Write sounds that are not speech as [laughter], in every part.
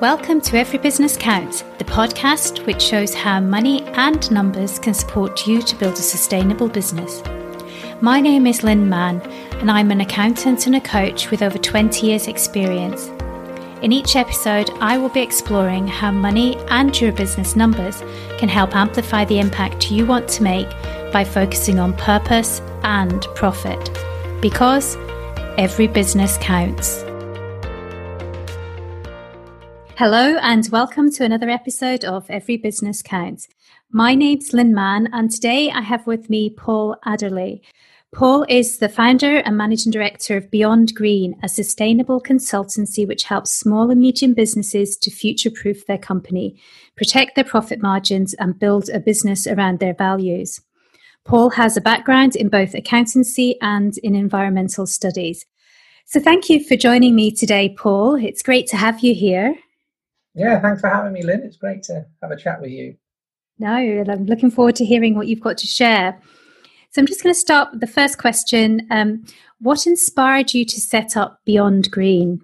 Welcome to Every Business Counts, the podcast which shows how money and numbers can support you to build a sustainable business. My name is Lynn Mann, and I'm an accountant and a coach with over 20 years' experience. In each episode, I will be exploring how money and your business numbers can help amplify the impact you want to make by focusing on purpose and profit. Because every business counts. Hello, and welcome to another episode of Every Business Counts. My name's Lynn Mann, and today I have with me Paul Adderley. Paul is the founder and managing director of Beyond Green, a sustainable consultancy which helps small and medium businesses to future proof their company, protect their profit margins, and build a business around their values. Paul has a background in both accountancy and in environmental studies. So, thank you for joining me today, Paul. It's great to have you here. Yeah, thanks for having me, Lynn. It's great to have a chat with you. No, I'm looking forward to hearing what you've got to share. So I'm just going to start with the first question. Um, what inspired you to set up Beyond Green?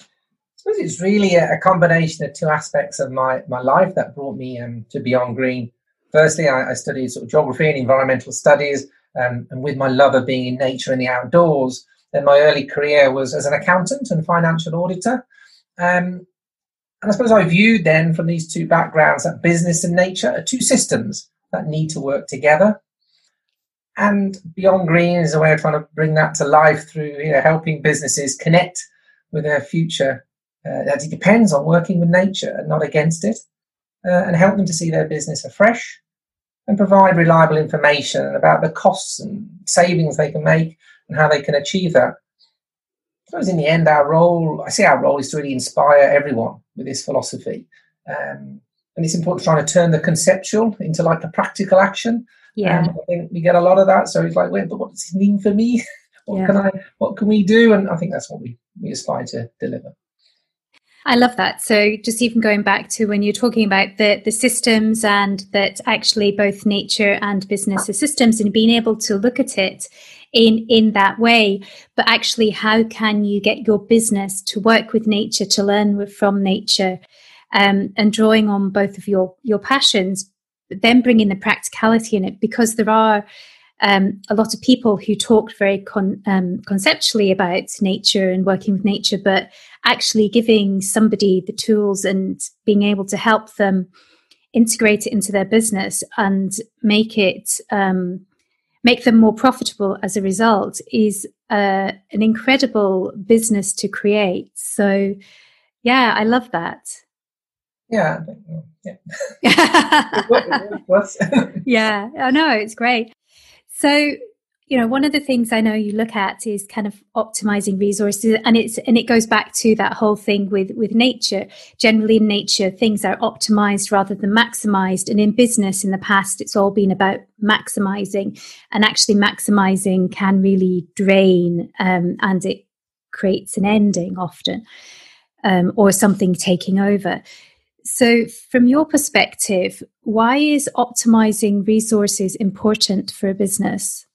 I suppose it's really a, combination of two aspects of my, my life that brought me um, to Beyond Green. Firstly, I, I, studied sort of geography and environmental studies, um, and with my love of being in nature and the outdoors, then my early career was as an accountant and financial auditor. Um, and I suppose I viewed then from these two backgrounds that business and nature are two systems that need to work together. And Beyond Green is a way of trying to bring that to life through you know, helping businesses connect with their future uh, as it depends on working with nature and not against it, uh, and help them to see their business afresh and provide reliable information about the costs and savings they can make and how they can achieve that. I suppose in the end, our role, I see our role is to really inspire everyone with this philosophy. Um, and it's important trying to turn the conceptual into like a practical action. Yeah. Um, I think we get a lot of that. So it's like, wait, but what does this mean for me? [laughs] what yeah. can I, what can we do? And I think that's what we, we aspire to deliver. I love that. So just even going back to when you're talking about the the systems and that actually both nature and business are systems and being able to look at it in in that way but actually how can you get your business to work with nature to learn from nature um, and drawing on both of your your passions but then bringing the practicality in it because there are um, a lot of people who talked very con- um, conceptually about nature and working with nature, but actually giving somebody the tools and being able to help them integrate it into their business and make it um, make them more profitable as a result is uh, an incredible business to create. So, yeah, I love that. Yeah, yeah. [laughs] yeah, I know it's great. So, you know, one of the things I know you look at is kind of optimizing resources, and it's and it goes back to that whole thing with with nature. Generally, in nature, things are optimized rather than maximized, and in business, in the past, it's all been about maximizing, and actually, maximizing can really drain, um, and it creates an ending often, um, or something taking over. So, from your perspective, why is optimizing resources important for a business?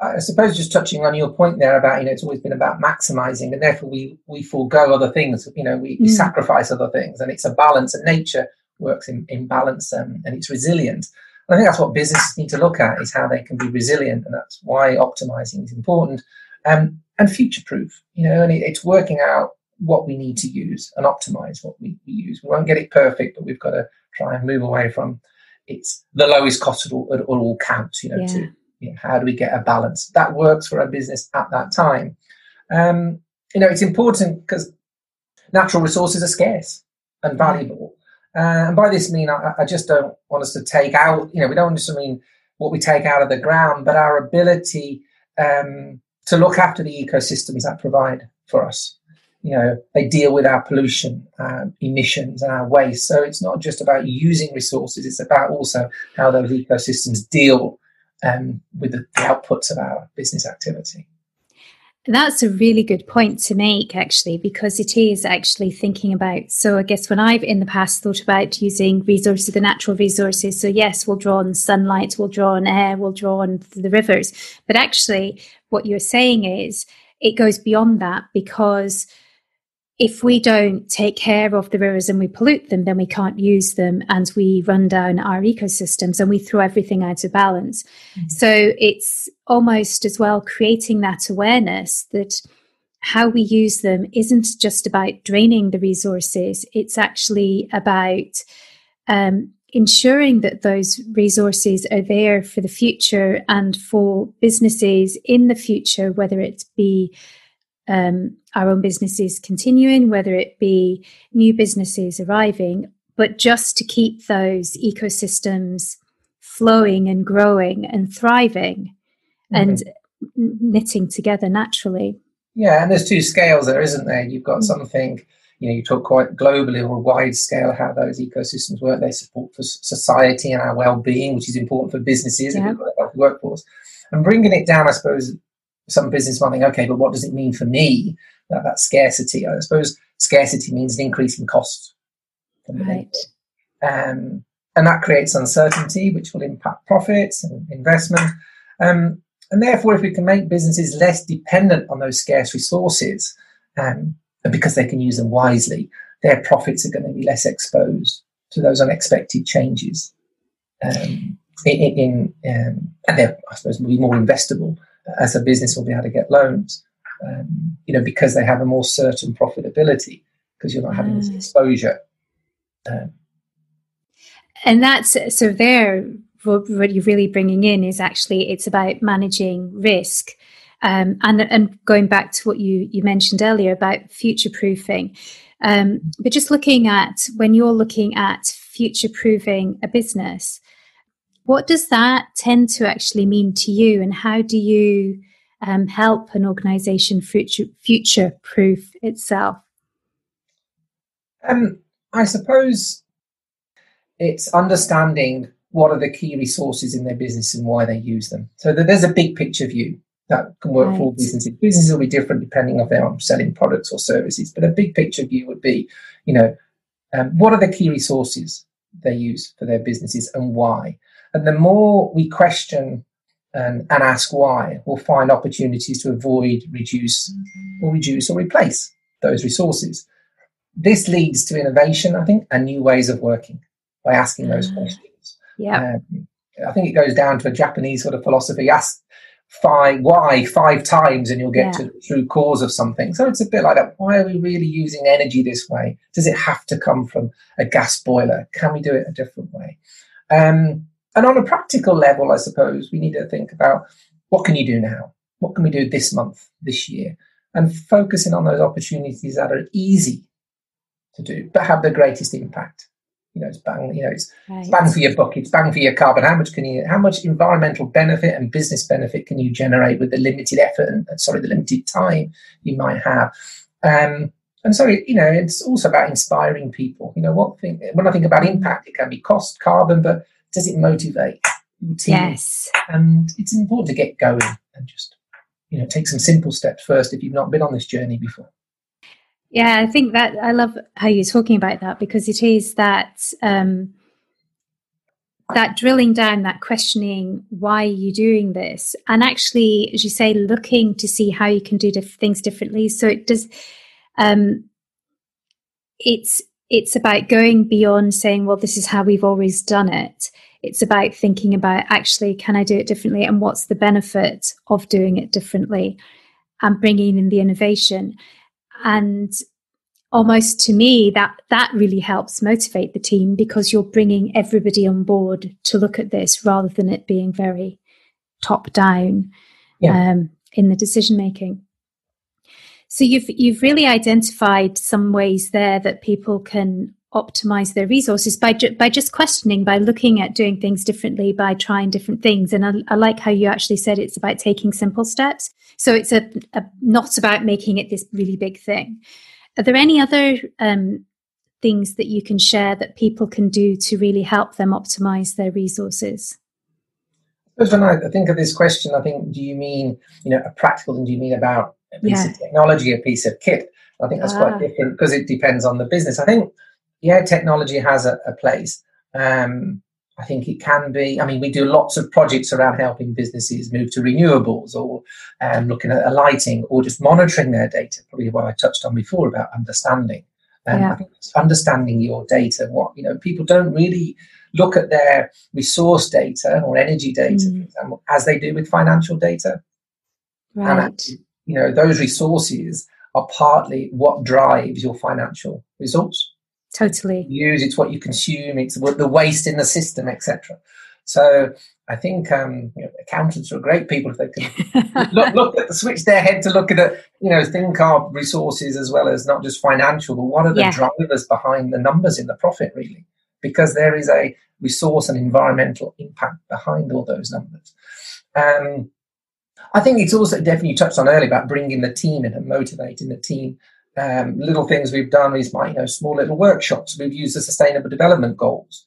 I suppose just touching on your point there about you know it's always been about maximizing and therefore we we forego other things you know we, we mm. sacrifice other things and it's a balance and nature works in, in balance um, and it's resilient and I think that's what businesses need to look at is how they can be resilient and that's why optimizing is important um, and future proof you know and it, it's working out what we need to use and optimize what we, we use we won't get it perfect but we've got to try and move away from it's the lowest cost at all, at all counts you know yeah. to you know, how do we get a balance that works for a business at that time? Um, you know, it's important because natural resources are scarce and valuable. Uh, and by this mean I, I, just don't want us to take out, you know, we don't just mean what we take out of the ground, but our ability um, to look after the ecosystems that provide for us. You know, they deal with our pollution, um, emissions, and our waste. So it's not just about using resources; it's about also how those ecosystems deal um, with the, the outputs of our business activity. That's a really good point to make, actually, because it is actually thinking about. So, I guess when I've in the past thought about using resources, the natural resources, so yes, we'll draw on sunlight, we'll draw on air, we'll draw on the rivers. But actually, what you're saying is it goes beyond that because if we don't take care of the rivers and we pollute them, then we can't use them and we run down our ecosystems and we throw everything out of balance. Mm-hmm. So it's almost as well creating that awareness that how we use them isn't just about draining the resources, it's actually about um, ensuring that those resources are there for the future and for businesses in the future, whether it be um, our own businesses continuing, whether it be new businesses arriving, but just to keep those ecosystems flowing and growing and thriving mm-hmm. and knitting together naturally. Yeah, and there's two scales there, isn't there? You've got mm-hmm. something, you know, you talk quite globally or wide scale how those ecosystems work. They support for society and our well-being, which is important for businesses yeah. and a workforce. And bringing it down, I suppose, some business might think, okay, but what does it mean for me? That, that scarcity. I suppose scarcity means an increase in cost. Right. Um, and that creates uncertainty, which will impact profits and investment. Um, and therefore, if we can make businesses less dependent on those scarce resources, um, and because they can use them wisely, their profits are going to be less exposed to those unexpected changes. Um, in, in um, and they're, I suppose, will be more investable as a business will be able to get loans, um, you know, because they have a more certain profitability because you're not having this mm. exposure. Um, and that's so there. What you're really bringing in is actually it's about managing risk. Um, and and going back to what you you mentioned earlier about future proofing, um, but just looking at when you're looking at future proofing a business, what does that tend to actually mean to you, and how do you um, help an organization future, future proof itself? Um, I suppose it's understanding what are the key resources in their business and why they use them. So there's a big picture view that can work right. for all businesses. Businesses will be different depending on if they're selling products or services, but a big picture view would be, you know, um, what are the key resources they use for their businesses and why? And the more we question and, and ask why, we'll find opportunities to avoid, reduce, or reduce or replace those resources. This leads to innovation, I think, and new ways of working by asking those mm. questions. Yeah. Um, I think it goes down to a Japanese sort of philosophy. Ask five why five times and you'll get yeah. to the true cause of something. So it's a bit like that. Why are we really using energy this way? Does it have to come from a gas boiler? Can we do it a different way? Um, and on a practical level, I suppose we need to think about what can you do now? What can we do this month, this year? And focusing on those opportunities that are easy to do, but have the greatest impact. You know, it's bang, you know, it's, right. bang for your buck, it's bang for your carbon. How much can you, how much environmental benefit and business benefit can you generate with the limited effort and, sorry, the limited time you might have? Um, and so, you know, it's also about inspiring people. You know, what thing, when I think about impact, it can be cost, carbon, but does it motivate your team? Yes. And it's important to get going and just, you know, take some simple steps first if you've not been on this journey before. Yeah, I think that I love how you're talking about that because it is that um, that drilling down, that questioning why are you doing this, and actually, as you say, looking to see how you can do diff- things differently. So it does. Um, it's it's about going beyond saying, well, this is how we've always done it. It's about thinking about actually, can I do it differently? And what's the benefit of doing it differently and bringing in the innovation? And almost to me, that, that really helps motivate the team because you're bringing everybody on board to look at this rather than it being very top down yeah. um, in the decision making. So you've you've really identified some ways there that people can optimize their resources by ju- by just questioning, by looking at doing things differently, by trying different things. And I, I like how you actually said it's about taking simple steps. So it's a, a, not about making it this really big thing. Are there any other um, things that you can share that people can do to really help them optimize their resources? When I think of this question, I think, do you mean, you know, a practical thing? Do you mean about a piece yeah. of technology, a piece of kit. I think that's ah. quite different because it depends on the business. I think, yeah, technology has a, a place. Um, I think it can be. I mean, we do lots of projects around helping businesses move to renewables or um, looking at lighting or just monitoring their data, probably what I touched on before about understanding. Um, yeah. understanding your data. What you know, people don't really look at their resource data or energy data, mm. for example, as they do with financial data. Right. And you know, those resources are partly what drives your financial results. Totally. use it's what you consume, it's the waste in the system, etc. So I think um, you know, accountants are great people if they can [laughs] look, look at the switch their head to look at it, you know, think of resources as well as not just financial, but what are the yeah. drivers behind the numbers in the profit really? Because there is a resource and environmental impact behind all those numbers. Um, I think it's also definitely you touched on earlier about bringing the team in and motivating the team. Um, little things we've done is my, you know, small little workshops. We've used the sustainable development goals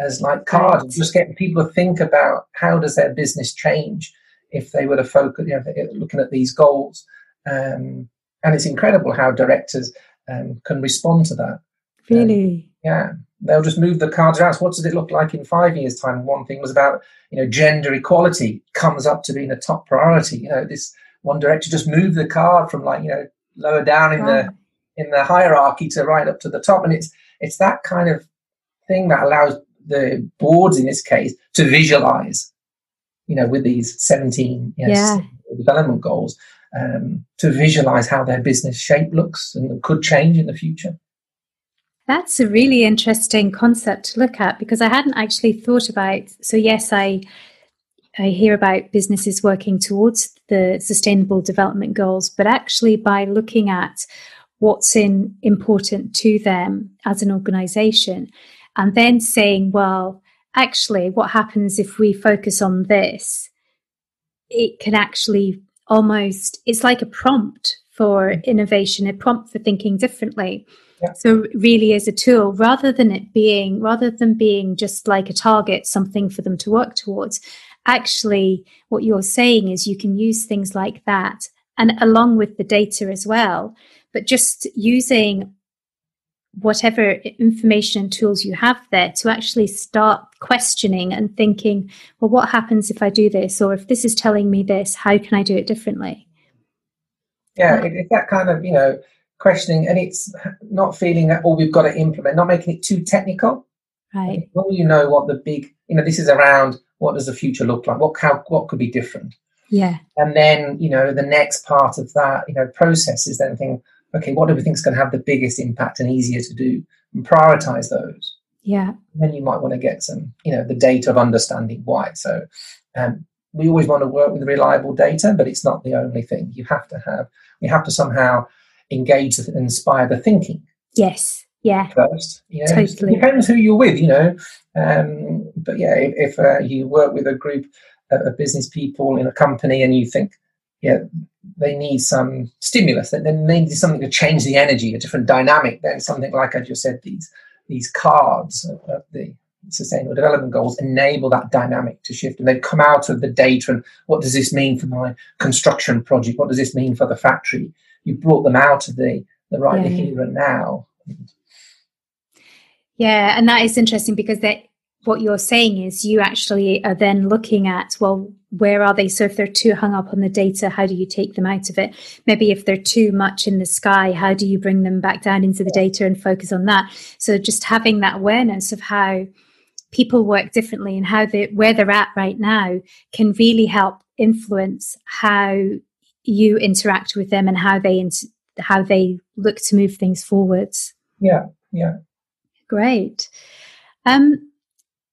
as like cards, right. just getting people to think about how does their business change if they were to focus, you know, looking at these goals. Um, and it's incredible how directors um, can respond to that. Really? Yeah. They'll just move the cards around. So what does it look like in five years' time? One thing was about, you know, gender equality comes up to being a top priority. You know, this one director just moved the card from like, you know, lower down in wow. the in the hierarchy to right up to the top. And it's it's that kind of thing that allows the boards in this case to visualize, you know, with these 17 you know, yeah. development goals, um, to visualize how their business shape looks and could change in the future. That's a really interesting concept to look at because I hadn't actually thought about. So yes, I I hear about businesses working towards the sustainable development goals, but actually by looking at what's in important to them as an organization and then saying, well, actually, what happens if we focus on this? It can actually almost, it's like a prompt for innovation, a prompt for thinking differently. Yeah. So really as a tool, rather than it being, rather than being just like a target, something for them to work towards, actually what you're saying is you can use things like that and along with the data as well, but just using whatever information and tools you have there to actually start questioning and thinking, well, what happens if I do this? Or if this is telling me this, how can I do it differently? Yeah, it's that kind of, you know, questioning, and it's not feeling that, oh, we've got to implement, not making it too technical. Right. You know what the big, you know, this is around what does the future look like? What how what could be different? Yeah. And then, you know, the next part of that, you know, process is then think, okay, what do we think is going to have the biggest impact and easier to do and prioritize those. Yeah. And then you might want to get some, you know, the data of understanding why. So um, we always want to work with reliable data, but it's not the only thing. You have to have, we have to somehow engage and inspire the thinking. Yes. Yeah. First, you know, totally. It depends who you're with, you know. Um, but yeah, if, if uh, you work with a group of, business people in a company and you think, yeah, they need some stimulus, then they need something to change the energy, a different dynamic. Then something like I just said, these these cards of, of the sustainable development goals enable that dynamic to shift. And then come out of the data and what does this mean for my construction project? What does this mean for the factory? You brought them out of the the right yeah. here and now. Yeah and that is interesting because that what you're saying is you actually are then looking at well where are they? So if they're too hung up on the data how do you take them out of it? Maybe if they're too much in the sky how do you bring them back down into the data and focus on that? So just having that awareness of how people work differently and how they where they're at right now can really help influence how you interact with them and how they how they look to move things forwards. Yeah yeah. Great. Um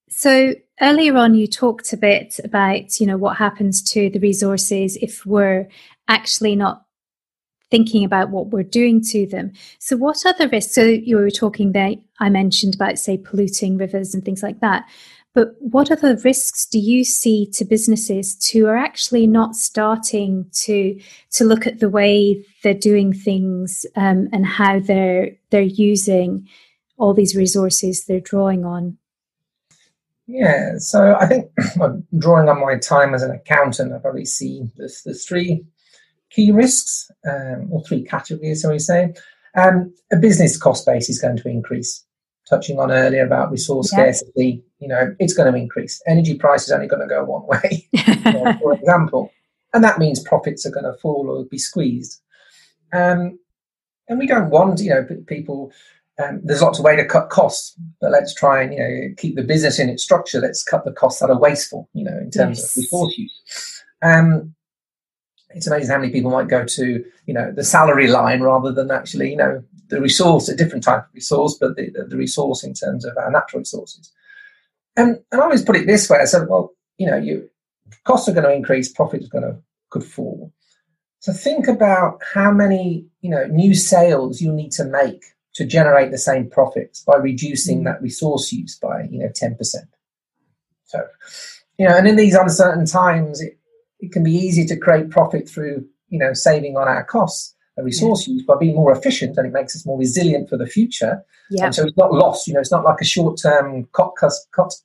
so earlier on, you talked a bit about, you know, what happens to the resources if we're actually not thinking about what we're doing to them. So what other risks? So you were talking there, I mentioned about, say, polluting rivers and things like that. But what other risks do you see to businesses who are actually not starting to to look at the way they're doing things um, and how they're they're using all these resources they're drawing on? Yeah, so I think [clears throat] drawing on my time as an accountant, I probably see there's, there's three key risks, um, or three categories, shall we say. Um, a business cost base is going to increase touching on earlier about resource yeah. scarcity, you know, it's going to increase. Energy price is only going to go one way, [laughs] know, for example. And that means profits are going to fall or be squeezed. Um, and we don't want, you know, people. Um, there's lots of way to cut costs, but let's try and you know keep the business in its structure. Let's cut the costs that are wasteful, you know, in terms yes. of resource use. Um, it's amazing how many people might go to you know the salary line rather than actually you know the resource, a different type of resource, but the, the, the resource in terms of our natural resources. And, and I always put it this way: I said, well, you know, you costs are going to increase, profits are going to could fall. So think about how many, you know, new sales you need to make to generate the same profits by reducing mm. that resource use by, you know, 10%. So, you know, and in these uncertain times, it, it can be easy to create profit through, you know, saving on our costs and resource yeah. use by being more efficient and it makes us more resilient for the future. Yeah. And so it's not lost, you know, it's not like a short term cost, cost,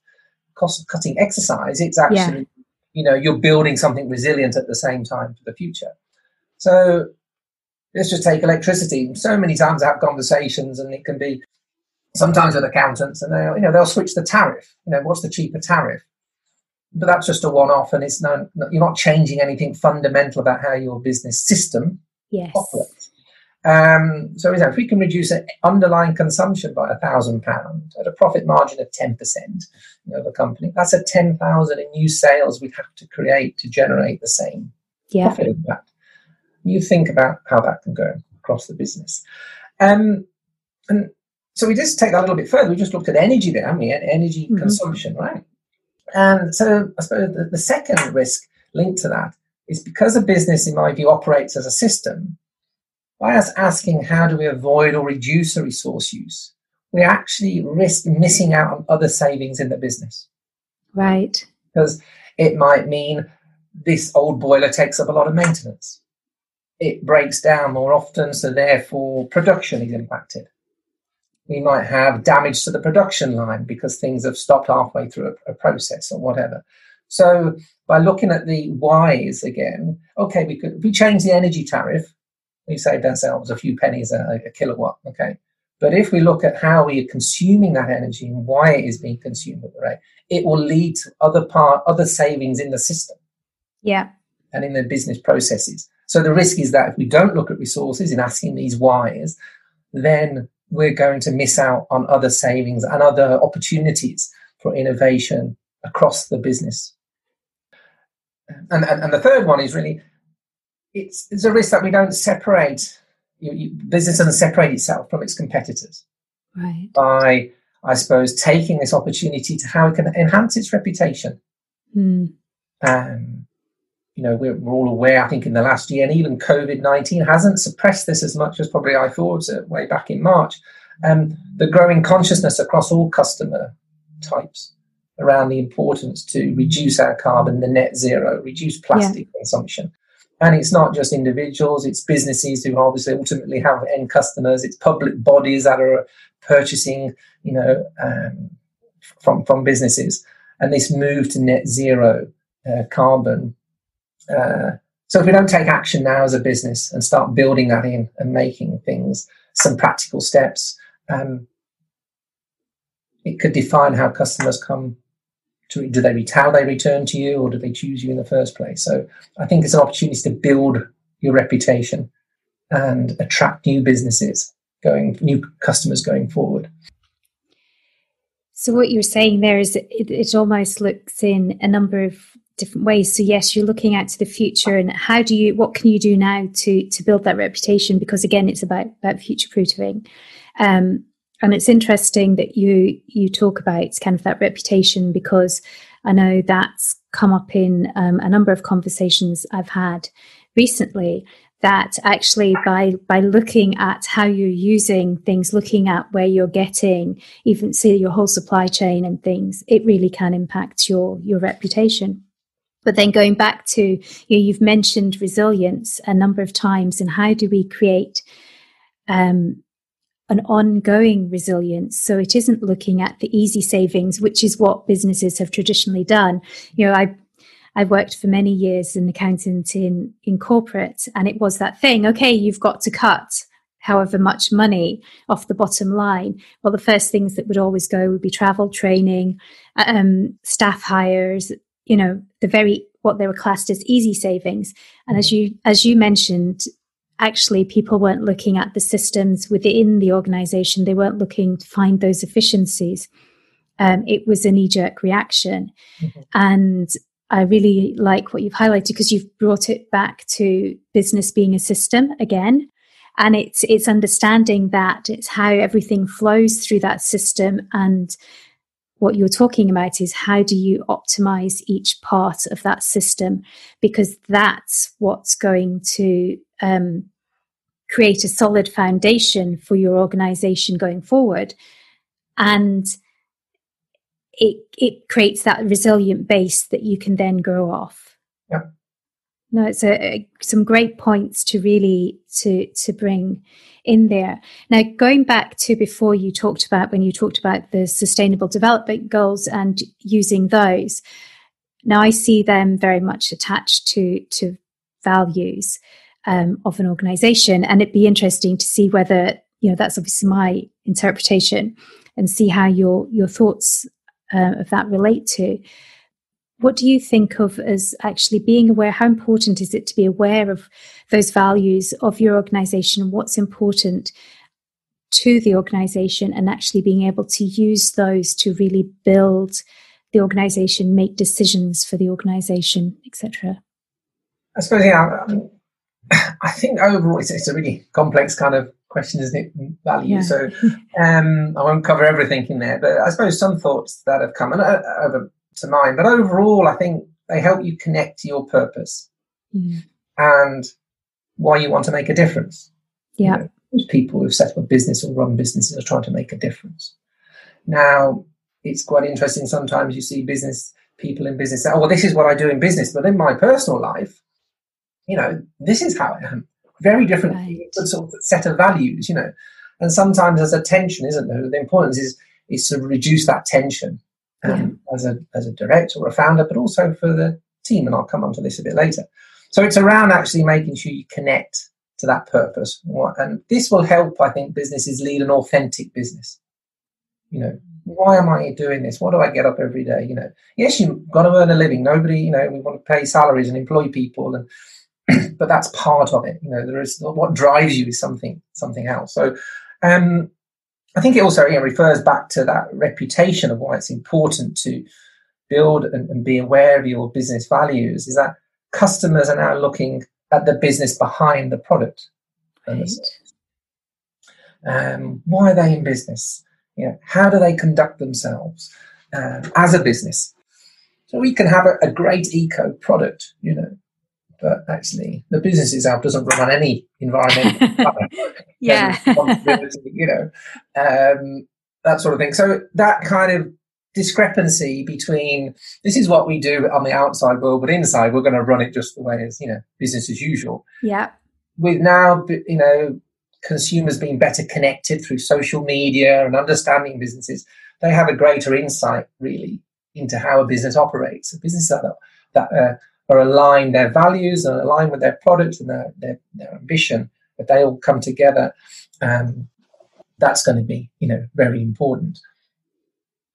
cost cutting exercise. It's actually, yeah. you know, you're building something resilient at the same time for the future. So let's just take electricity. So many times I have conversations, and it can be sometimes with accountants, and they you know they'll switch the tariff. You know, what's the cheaper tariff? But that's just a one-off, and it's not you're not changing anything fundamental about how your business system yes. operates. Um, so know, if we can reduce an underlying consumption by a thousand pound at a profit margin of ten percent of a company, that's a ten thousand in new sales we have to create to generate the same yeah. profit impact you think about how that can go across the business. Um, and so we just take that a little bit further. We just looked at energy there, haven't we? Energy mm-hmm. consumption, right? And so I suppose the, the second risk linked to that is because a business, in my view, operates as a system, by us asking how do we avoid or reduce a resource use, we actually risk missing out on other savings in the business. Right. Because it might mean this old boiler takes up a lot of maintenance it breaks down more often, so therefore production is impacted. We might have damage to the production line because things have stopped halfway through a, a process or whatever. So by looking at the whys again, okay, we could if we change the energy tariff, we saved ourselves a few pennies a, a kilowatt, okay. But if we look at how we are consuming that energy and why it is being consumed at the rate, it will lead to other part other savings in the system. Yeah. And in the business processes. So the risk is that if we don't look at resources in asking these whys, then we're going to miss out on other savings and other opportunities for innovation across the business. And, and, and the third one is really it's, it's a risk that we don't separate you, you, business doesn't separate itself from its competitors right. by I suppose taking this opportunity to how it can enhance its reputation. Mm. Um, you know, we're, we're, all aware, I think, in the last year, and even COVID 19 hasn't suppressed this as much as probably I thought uh, way back in March. Um, the growing consciousness across all customer types around the importance to reduce our carbon, the net zero, reduce plastic yeah. consumption. And it's not just individuals, it's businesses who obviously ultimately have end customers, it's public bodies that are purchasing, you know, um, from, from businesses. And this move to net zero uh, carbon uh, so if we don't take action now as a business and start building that in and making things some practical steps, um, it could define how customers come to do they how they return to you or do they choose you in the first place. So I think it's an opportunity to build your reputation and attract new businesses going new customers going forward. So what you're saying there is it, it almost looks in a number of different ways. So yes, you're looking out to the future and how do you what can you do now to to build that reputation? Because again, it's about about future proofing. Um, and it's interesting that you you talk about kind of that reputation because I know that's come up in um, a number of conversations I've had recently that actually by by looking at how you're using things looking at where you're getting even see your whole supply chain and things it really can impact your your reputation but then going back to, you know, you've mentioned resilience a number of times, and how do we create um, an ongoing resilience? So it isn't looking at the easy savings, which is what businesses have traditionally done. You know, I I've worked for many years in accountant in in corporate, and it was that thing. Okay, you've got to cut however much money off the bottom line, well, the first things that would always go would be travel, training, um, staff hires, you know, the very what they were classed as easy savings. And as you as you mentioned, actually people weren't looking at the systems within the organization. They weren't looking to find those efficiencies. Um, it was a knee jerk reaction. Mm-hmm. And I really like what you've highlighted because you've brought it back to business being a system again. And it's it's understanding that it's how everything flows through that system and what you're talking about is how do you optimize each part of that system? Because that's what's going to um, create a solid foundation for your organization going forward. And it it creates that resilient base that you can then grow off. Yeah. No it's a, a, some great points to really to to bring in there. Now going back to before you talked about when you talked about the sustainable development goals and using those now i see them very much attached to to values um, of an organization. And it'd be interesting to see whether you know that's obviously my interpretation and see how your your thoughts uh, of that relate to what do you think of as actually being aware how important is it to be aware of those values of your organization what's important to the organization and actually being able to use those to really build the organization make decisions for the organization etc i suppose yeah um, [laughs] I think overall it's, it's, a really complex kind of question, isn't it? Value. Yeah. So [laughs] um, I won't cover everything in there, but I suppose some thoughts that have come and, uh, over to mind. But overall, I think they help you connect to your purpose mm. and why you want to make a difference. Yeah. You know, people who've set up a business or run businesses are trying to make a difference. Now, it's quite interesting. Sometimes you see business people in business say, "Oh, well, this is what I do in business," but in my personal life, you know, this is how I am. Very different right. sort of set of values, you know. And sometimes there's a tension, isn't there? The importance is is to reduce that tension um, yeah. as a as a director or a founder, but also for the team. And I'll come on to this a bit later. So it's around actually making sure you connect to that purpose, and this will help. I think businesses lead an authentic business. You know, why am I doing this? What do I get up every day? You know, yes, you've got to earn a living. Nobody, you know, we want to pay salaries and employ people and [clears throat] but that's part of it. You know, there is what drives you is something something else. So um, I think it also you know, refers back to that reputation of why it's important to build and, and, be aware of your business values. Is that customers are now looking at the business behind the product. Right. Um, why are they in business? You know, how do they conduct themselves um, as a business? So we can have a, a great eco product, you know, but actually the business itself doesn't run on any environmental [laughs] yeah. You know um, that sort of thing. So that kind of discrepancy between this is what we do on the outside world but inside we're going to run it just the way as you know business as usual. Yeah. With now you know consumers being better connected through social media and understanding businesses they have a greater insight really into how a business operates. A business that, that uh, are aligned, their values are aligned with their product and their, their, their ambition, but they all come together, um, that's going to be, you know, very important.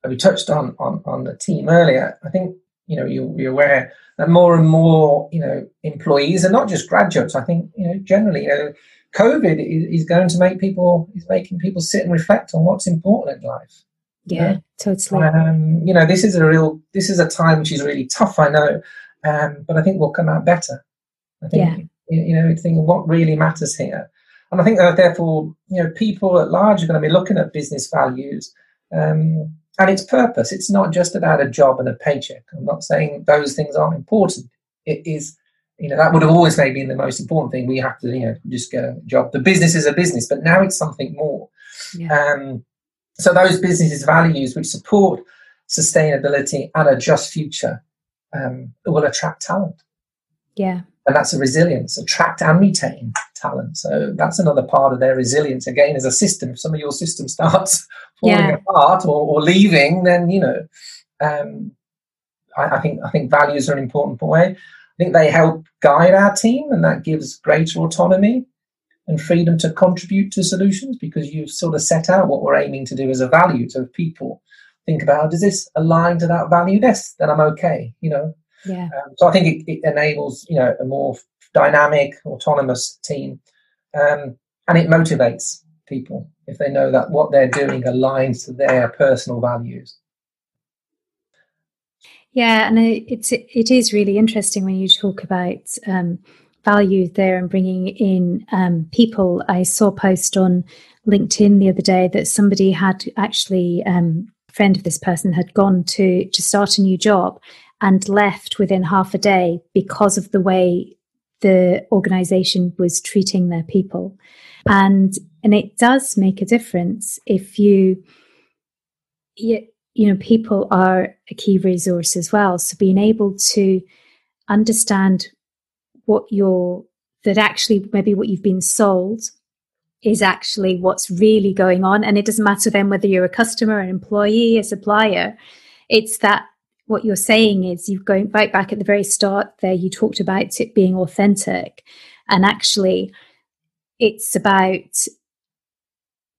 We touched on, on, on the team earlier. I think, you know, you, you're aware that more and more, you know, employees and not just graduates. I think, you know, generally, you know, COVID is, is going to make people, is making people sit and reflect on what's important in life. Yeah, totally. Um, you know, this is a real, this is a time which is really tough. I know, um, but I think we'll come out better. I think yeah. you know, thinking what really matters here, and I think that therefore, you know, people at large are going to be looking at business values um, and its purpose. It's not just about a job and a paycheck. I'm not saying those things aren't important. It is, you know, that would have always maybe been the most important thing. We have to, you know, just get a job. The business is a business, but now it's something more. Yeah. Um, so those businesses values which support sustainability and a just future um, will attract talent. Yeah. And that's a resilience, attract and retain talent. So that's another part of their resilience. Again, as a system, if some of your system starts [laughs] falling yeah. apart or, or, leaving, then you know, um, I, I, think I think values are an important way. I think they help guide our team, and that gives greater autonomy. and freedom to contribute to solutions because you've sort of set out what we're aiming to do as a value. So if people think about, does this align to that value? Yes, then I'm okay. You know. Yeah. Um, so I think it, it, enables you know a more dynamic, autonomous team, um, and it motivates people if they know that what they're doing aligns to their personal values. Yeah, and it's it is really interesting when you talk about um, values there and bringing in um, people. I saw a post on LinkedIn the other day that somebody had actually um, friend of this person had gone to to start a new job and left within half a day because of the way the organization was treating their people. And and it does make a difference if you you, you know people are a key resource as well. So being able to understand what you're that actually maybe what you've been sold is actually what's really going on and it doesn't matter then whether you're a customer an employee a supplier it's that what you're saying is you're going right back at the very start there you talked about it being authentic and actually it's about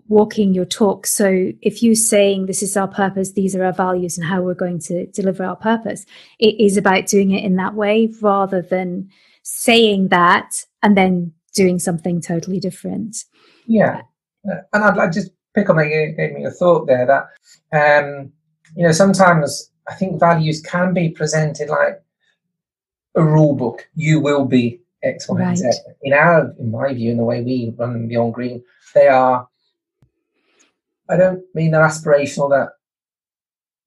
walking your talk. So if you're saying this is our purpose, these are our values, and how we're going to deliver our purpose, it is about doing it in that way rather than saying that and then doing something totally different. Yeah. And I'd like just pick on you gave me a thought there that um, you know sometimes I think values can be presented like a rule book. You will be X, Y, right. and Z. In our, in my view, in the way we run Beyond Green, they are. I don't mean they're aspirational that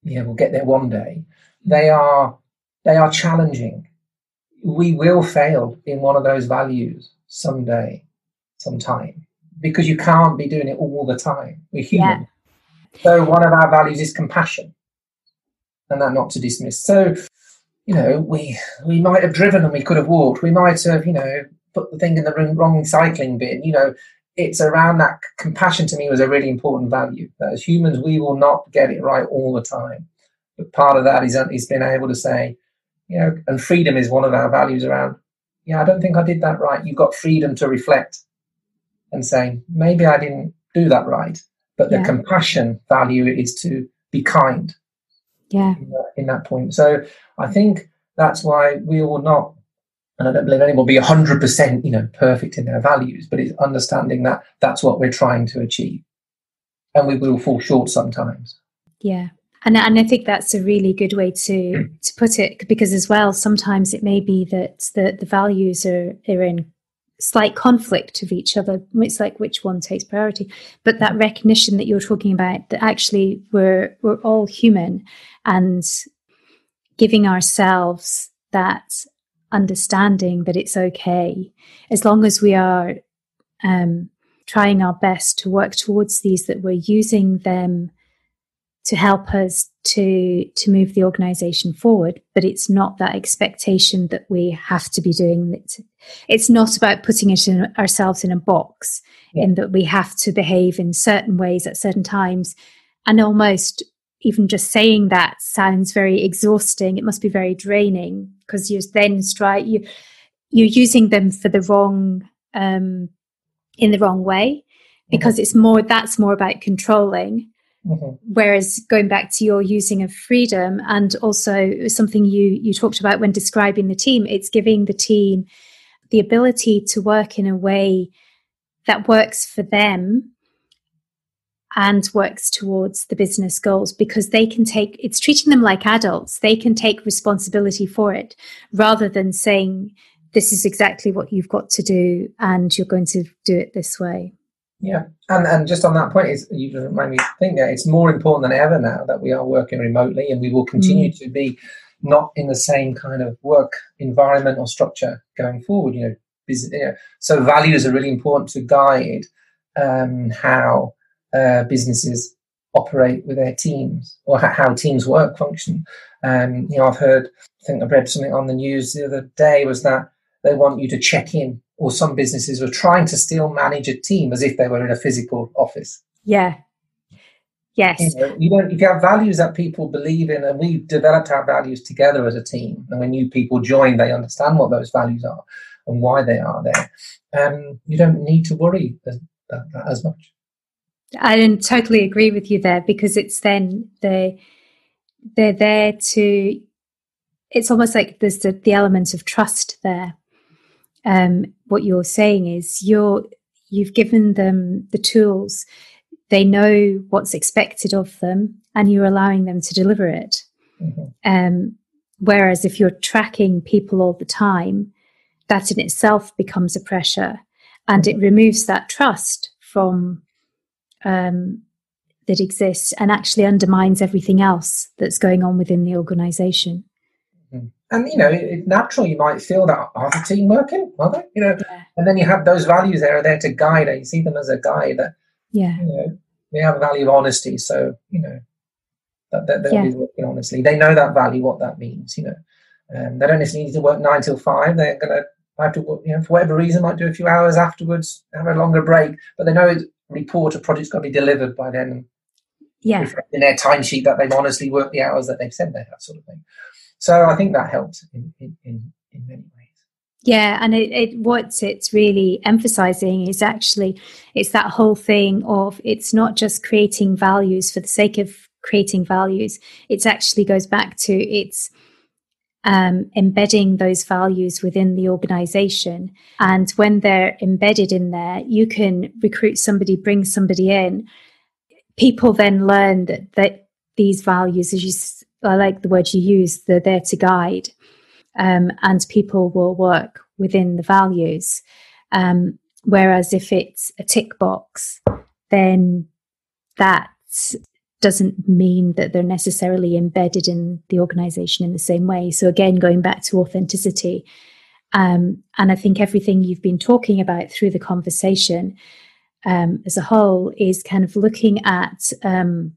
yeah we'll get there one day. They are they are challenging. We will fail in one of those values someday, sometime, because you can't be doing it all the time. We're human. Yeah. So one of our values is compassion, and that not to dismiss. So you know, we we might have driven and we could have walked. We might have, you know, put the thing in the wrong cycling bin. You know, it's around that compassion to me was a really important value. That as humans, we will not get it right all the time. But part of that is uh, is being able to say, you know, and freedom is one of our values around. Yeah, I don't think I did that right. You've got freedom to reflect and saying, maybe I didn't do that right. But the yeah. compassion value is to be kind. Yeah. In that, in that point. So i think that's why we will not and i don't believe anyone will be 100% you know perfect in their values but it's understanding that that's what we're trying to achieve. And we will fall short sometimes. Yeah. And, and I think that's a really good way to mm. to put it because as well sometimes it may be that the, the values are, are in slight conflict of each other. It's like which one takes priority. But that recognition that you're talking about, that actually we're we're all human, and giving ourselves that understanding that it's okay as long as we are um, trying our best to work towards these that we're using them to help us to to move the organization forward but it's not that expectation that we have to be doing it it's not about putting it in ourselves in a box yeah. in that we have to behave in certain ways at certain times and almost even just saying that sounds very exhausting it must be very draining because you're then strike you you're using them for the wrong um in the wrong way because mm-hmm. it's more that's more about controlling Mm-hmm. Whereas going back to your using of freedom and also something you you talked about when describing the team, it's giving the team the ability to work in a way that works for them and works towards the business goals because they can take it's treating them like adults they can take responsibility for it rather than saying this is exactly what you've got to do and you're going to do it this way yeah, and and just on that point, is you just remind me think that it's more important than ever now that we are working remotely, and we will continue mm. to be not in the same kind of work environment or structure going forward. You know, business, you know so values are really important to guide um, how uh, businesses operate with their teams or how teams work function. Um, you know, I've heard, I think I read something on the news the other day was that they want you to check in or some businesses were trying to still manage a team as if they were in a physical office. Yeah. Yes. You, know, you don't. If you have values that people believe in, and we've developed our values together as a team, and when new people join, they understand what those values are. and why they are there, um, you don't need to worry as, as much. I totally agree with you there because it's then they they're there to. It's almost like there's the, the element of trust there. Um, what you're saying is you're you've given them the tools they know what's expected of them and you're allowing them to deliver it. Mm-hmm. Um, whereas if you're tracking people all the time, that in itself becomes a pressure and mm-hmm. it removes that trust from um, that exists and actually undermines everything else that's going on within the organization. And you know, it, naturally, you might feel that are the team working? Are they? You know, yeah. and then you have those values there are there to guide. You see them as a guide that yeah, you know, they have a value of honesty. So you know that, that they'll yeah. be working honestly. They know that value, what that means. You know, um, they don't necessarily need to work nine till five. They're going to have to, work, you know, for whatever reason, might do a few hours afterwards, have a longer break. But they know a report, a project's got to be delivered by then. Yeah, in their timesheet that they've honestly worked the hours that they've said they have, sort of thing. So I think that helps in, in, in, in many ways. Yeah, and it, it, what it's really emphasizing is actually it's that whole thing of it's not just creating values for the sake of creating values. It actually goes back to it's um, embedding those values within the organization. And when they're embedded in there, you can recruit somebody, bring somebody in. People then learn that, that these values, as you, I like the word you use, they're there to guide um, and people will work within the values. Um, whereas if it's a tick box, then that doesn't mean that they're necessarily embedded in the organization in the same way. So, again, going back to authenticity. Um, and I think everything you've been talking about through the conversation um, as a whole is kind of looking at um,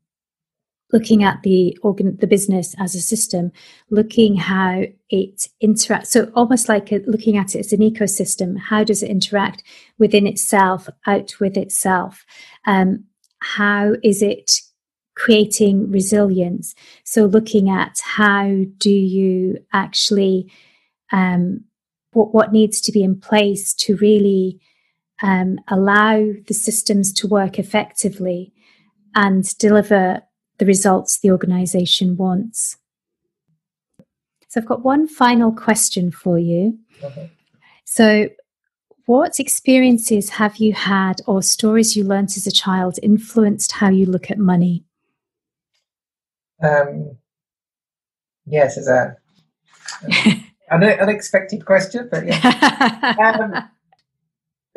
looking at the organ, the business as a system, looking how it interacts. So almost like a, looking at it as an ecosystem. How does it interact within itself, out with itself? Um, how is it creating resilience? So looking at how do you actually um, what what needs to be in place to really um, allow the systems to work effectively and deliver the results the organization wants. So I've got one final question for you. Okay. So, what experiences have you had or stories you learnt as a child influenced how you look at money? Um, yes, it's a [laughs] an unexpected question, but yeah. [laughs] um,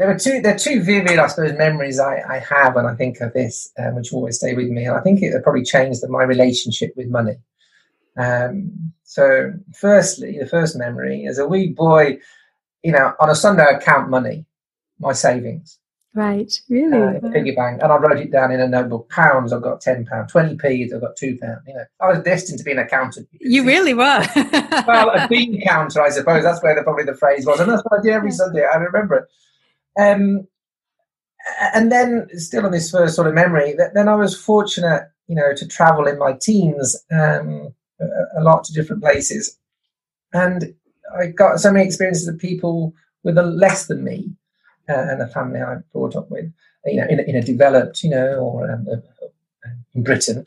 there are two there are two vivid, I suppose, memories I, I have when I think of this, um, which always stay with me, and I think it probably changed my relationship with money. Um, so, firstly, the first memory as a wee boy, you know, on a Sunday I count money, my savings. Right, really? Uh, piggy bank, and I wrote it down in a notebook. Pounds, I've got ten pounds. Twenty p's, I've got two pounds. You know, I was destined to be an accountant. You really were. well, a bean counter, I suppose. That's where the, probably the phrase was, and that's what I did every Sunday. I remember it. Um, and then, still on this first sort of memory, then I was fortunate, you know, to travel in my teens um, a, lot to different places, and I got so many experiences of people with a less than me uh, and the family I brought up with, you know, in, in a developed, you know, or um, in Britain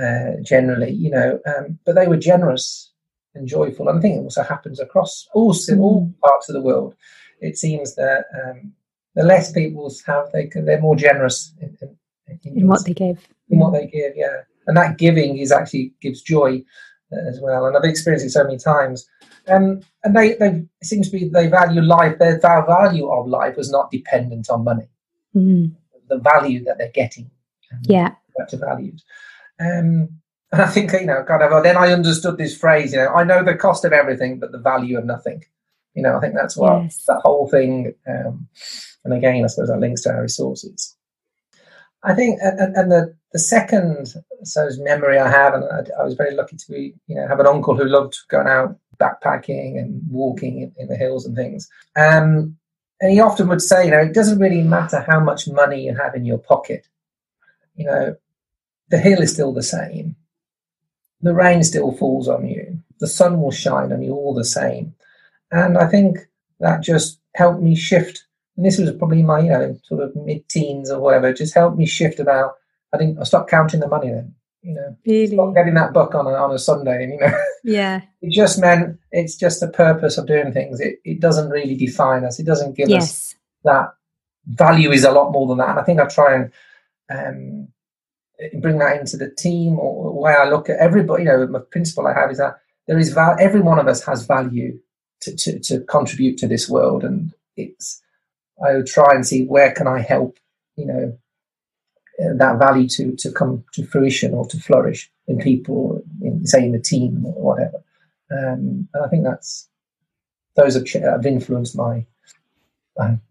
uh, generally, you know, um, but they were generous and joyful. And I think it also happens across all, all mm. parts of the world. It seems that um, the less people have, they can, they're more generous in, in, in, in what they give. In what they give, yeah. And that giving is actually gives joy uh, as well. And I've experienced it so many times. Um, and they, they it seems to be they value life. Their value of life was not dependent on money. Mm. The value that they're getting, um, yeah, to values. Um, and I think you know, kind of. Then I understood this phrase. You know, I know the cost of everything, but the value of nothing. You know, I think that's what yes. that whole thing. Um, and again, I suppose that links to our resources. I think, and, the the second so memory I have, and I, I, was very lucky to be, you know, have an uncle who loved going out backpacking and walking in, in the hills and things. Um, and he often would say, you know, it doesn't really matter how much money you have in your pocket. You know, the hill is still the same. The rain still falls on you. The sun will shine on you all the same. And I think that just helped me shift. And this was probably my, you know, sort of mid-teens or whatever. Just helped me shift about. I didn't. I stopped counting the money then. You know, really getting that book on a, on a Sunday, and you know, [laughs] yeah, it just meant it's just the purpose of doing things. It it doesn't really define us. It doesn't give yes. us that value is a lot more than that. And I think I try and um, bring that into the team or the way I look at everybody. You know, my principle I have is that there is val- every one of us has value to, to, to contribute to this world, and it's I would try and see where can I help. You know, uh, that value to to come to fruition or to flourish in people, in, say in the team or whatever. Um, and I think that's those have, have influenced my,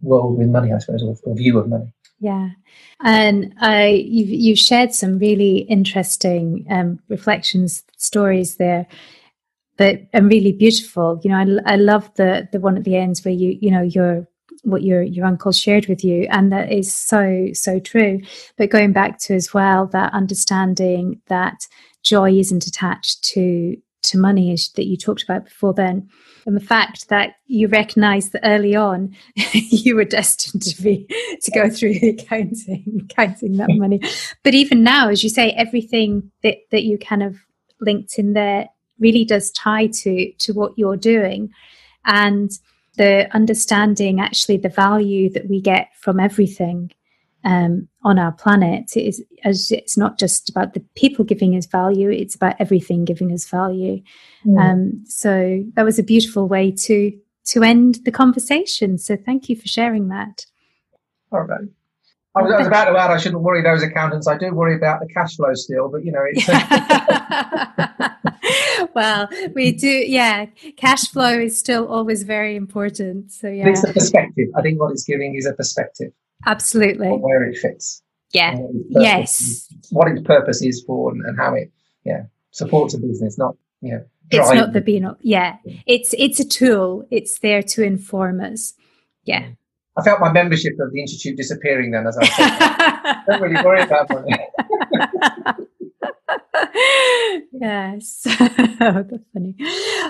world with money, I suppose, or, or view of money. Yeah, and I you've you've shared some really interesting um, reflections, stories there that are really beautiful. You know, I, I love the the one at the end where you you know your what your your uncle shared with you, and that is so so true. But going back to as well that understanding that joy isn't attached to to money that you talked about before then and the fact that you recognised that early on [laughs] you were destined to be to go through [laughs] the accounting counting that money. But even now as you say everything that that you kind of linked in there really does tie to to what you're doing. And the understanding actually the value that we get from everything um, on our planet it is as it's not just about the people giving us value it's about everything giving us value. Mm. um, so that was a beautiful way to to end the conversation. So thank you for sharing that. All right I was, I was, about to add, I shouldn't worry those accountants. I do worry about the cash flow still, but you know, it's. [laughs] well, we do, yeah. Cash flow is still always very important. So, yeah. It's a perspective. I think what it's giving is a perspective. Absolutely. Where it fits. Yeah. yes. What its purpose is for and, and, how it, yeah, supports a business, not, you know, it's not the be not. Yeah. It's, it's a tool. It's there to inform us. Yeah. I felt my membership of the institute disappearing then as I said. [laughs] don't really worry about it. [laughs] yes. [laughs] That's funny.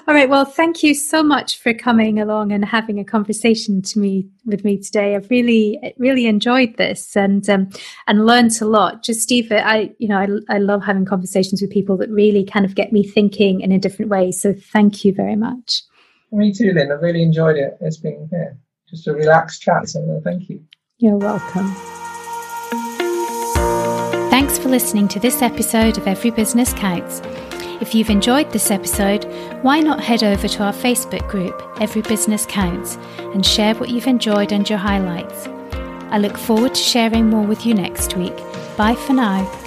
All right. Well, thank you so much for coming along and having a conversation to me with me today. I've really, really enjoyed this and um, and learned a lot. Just Eva, I, you know, I, I love having conversations with people that really kind of get me thinking in a different way. So thank you very much. Me too, Lynn. I really enjoyed it. It's been yeah, just a relaxed chat. So thank you. You're welcome. Thanks for listening to this episode of Every Business Counts. If you've enjoyed this episode, why not head over to our Facebook group, Every Business Counts, and share what you've enjoyed and your highlights. I look forward to sharing more with you next week. Bye for now.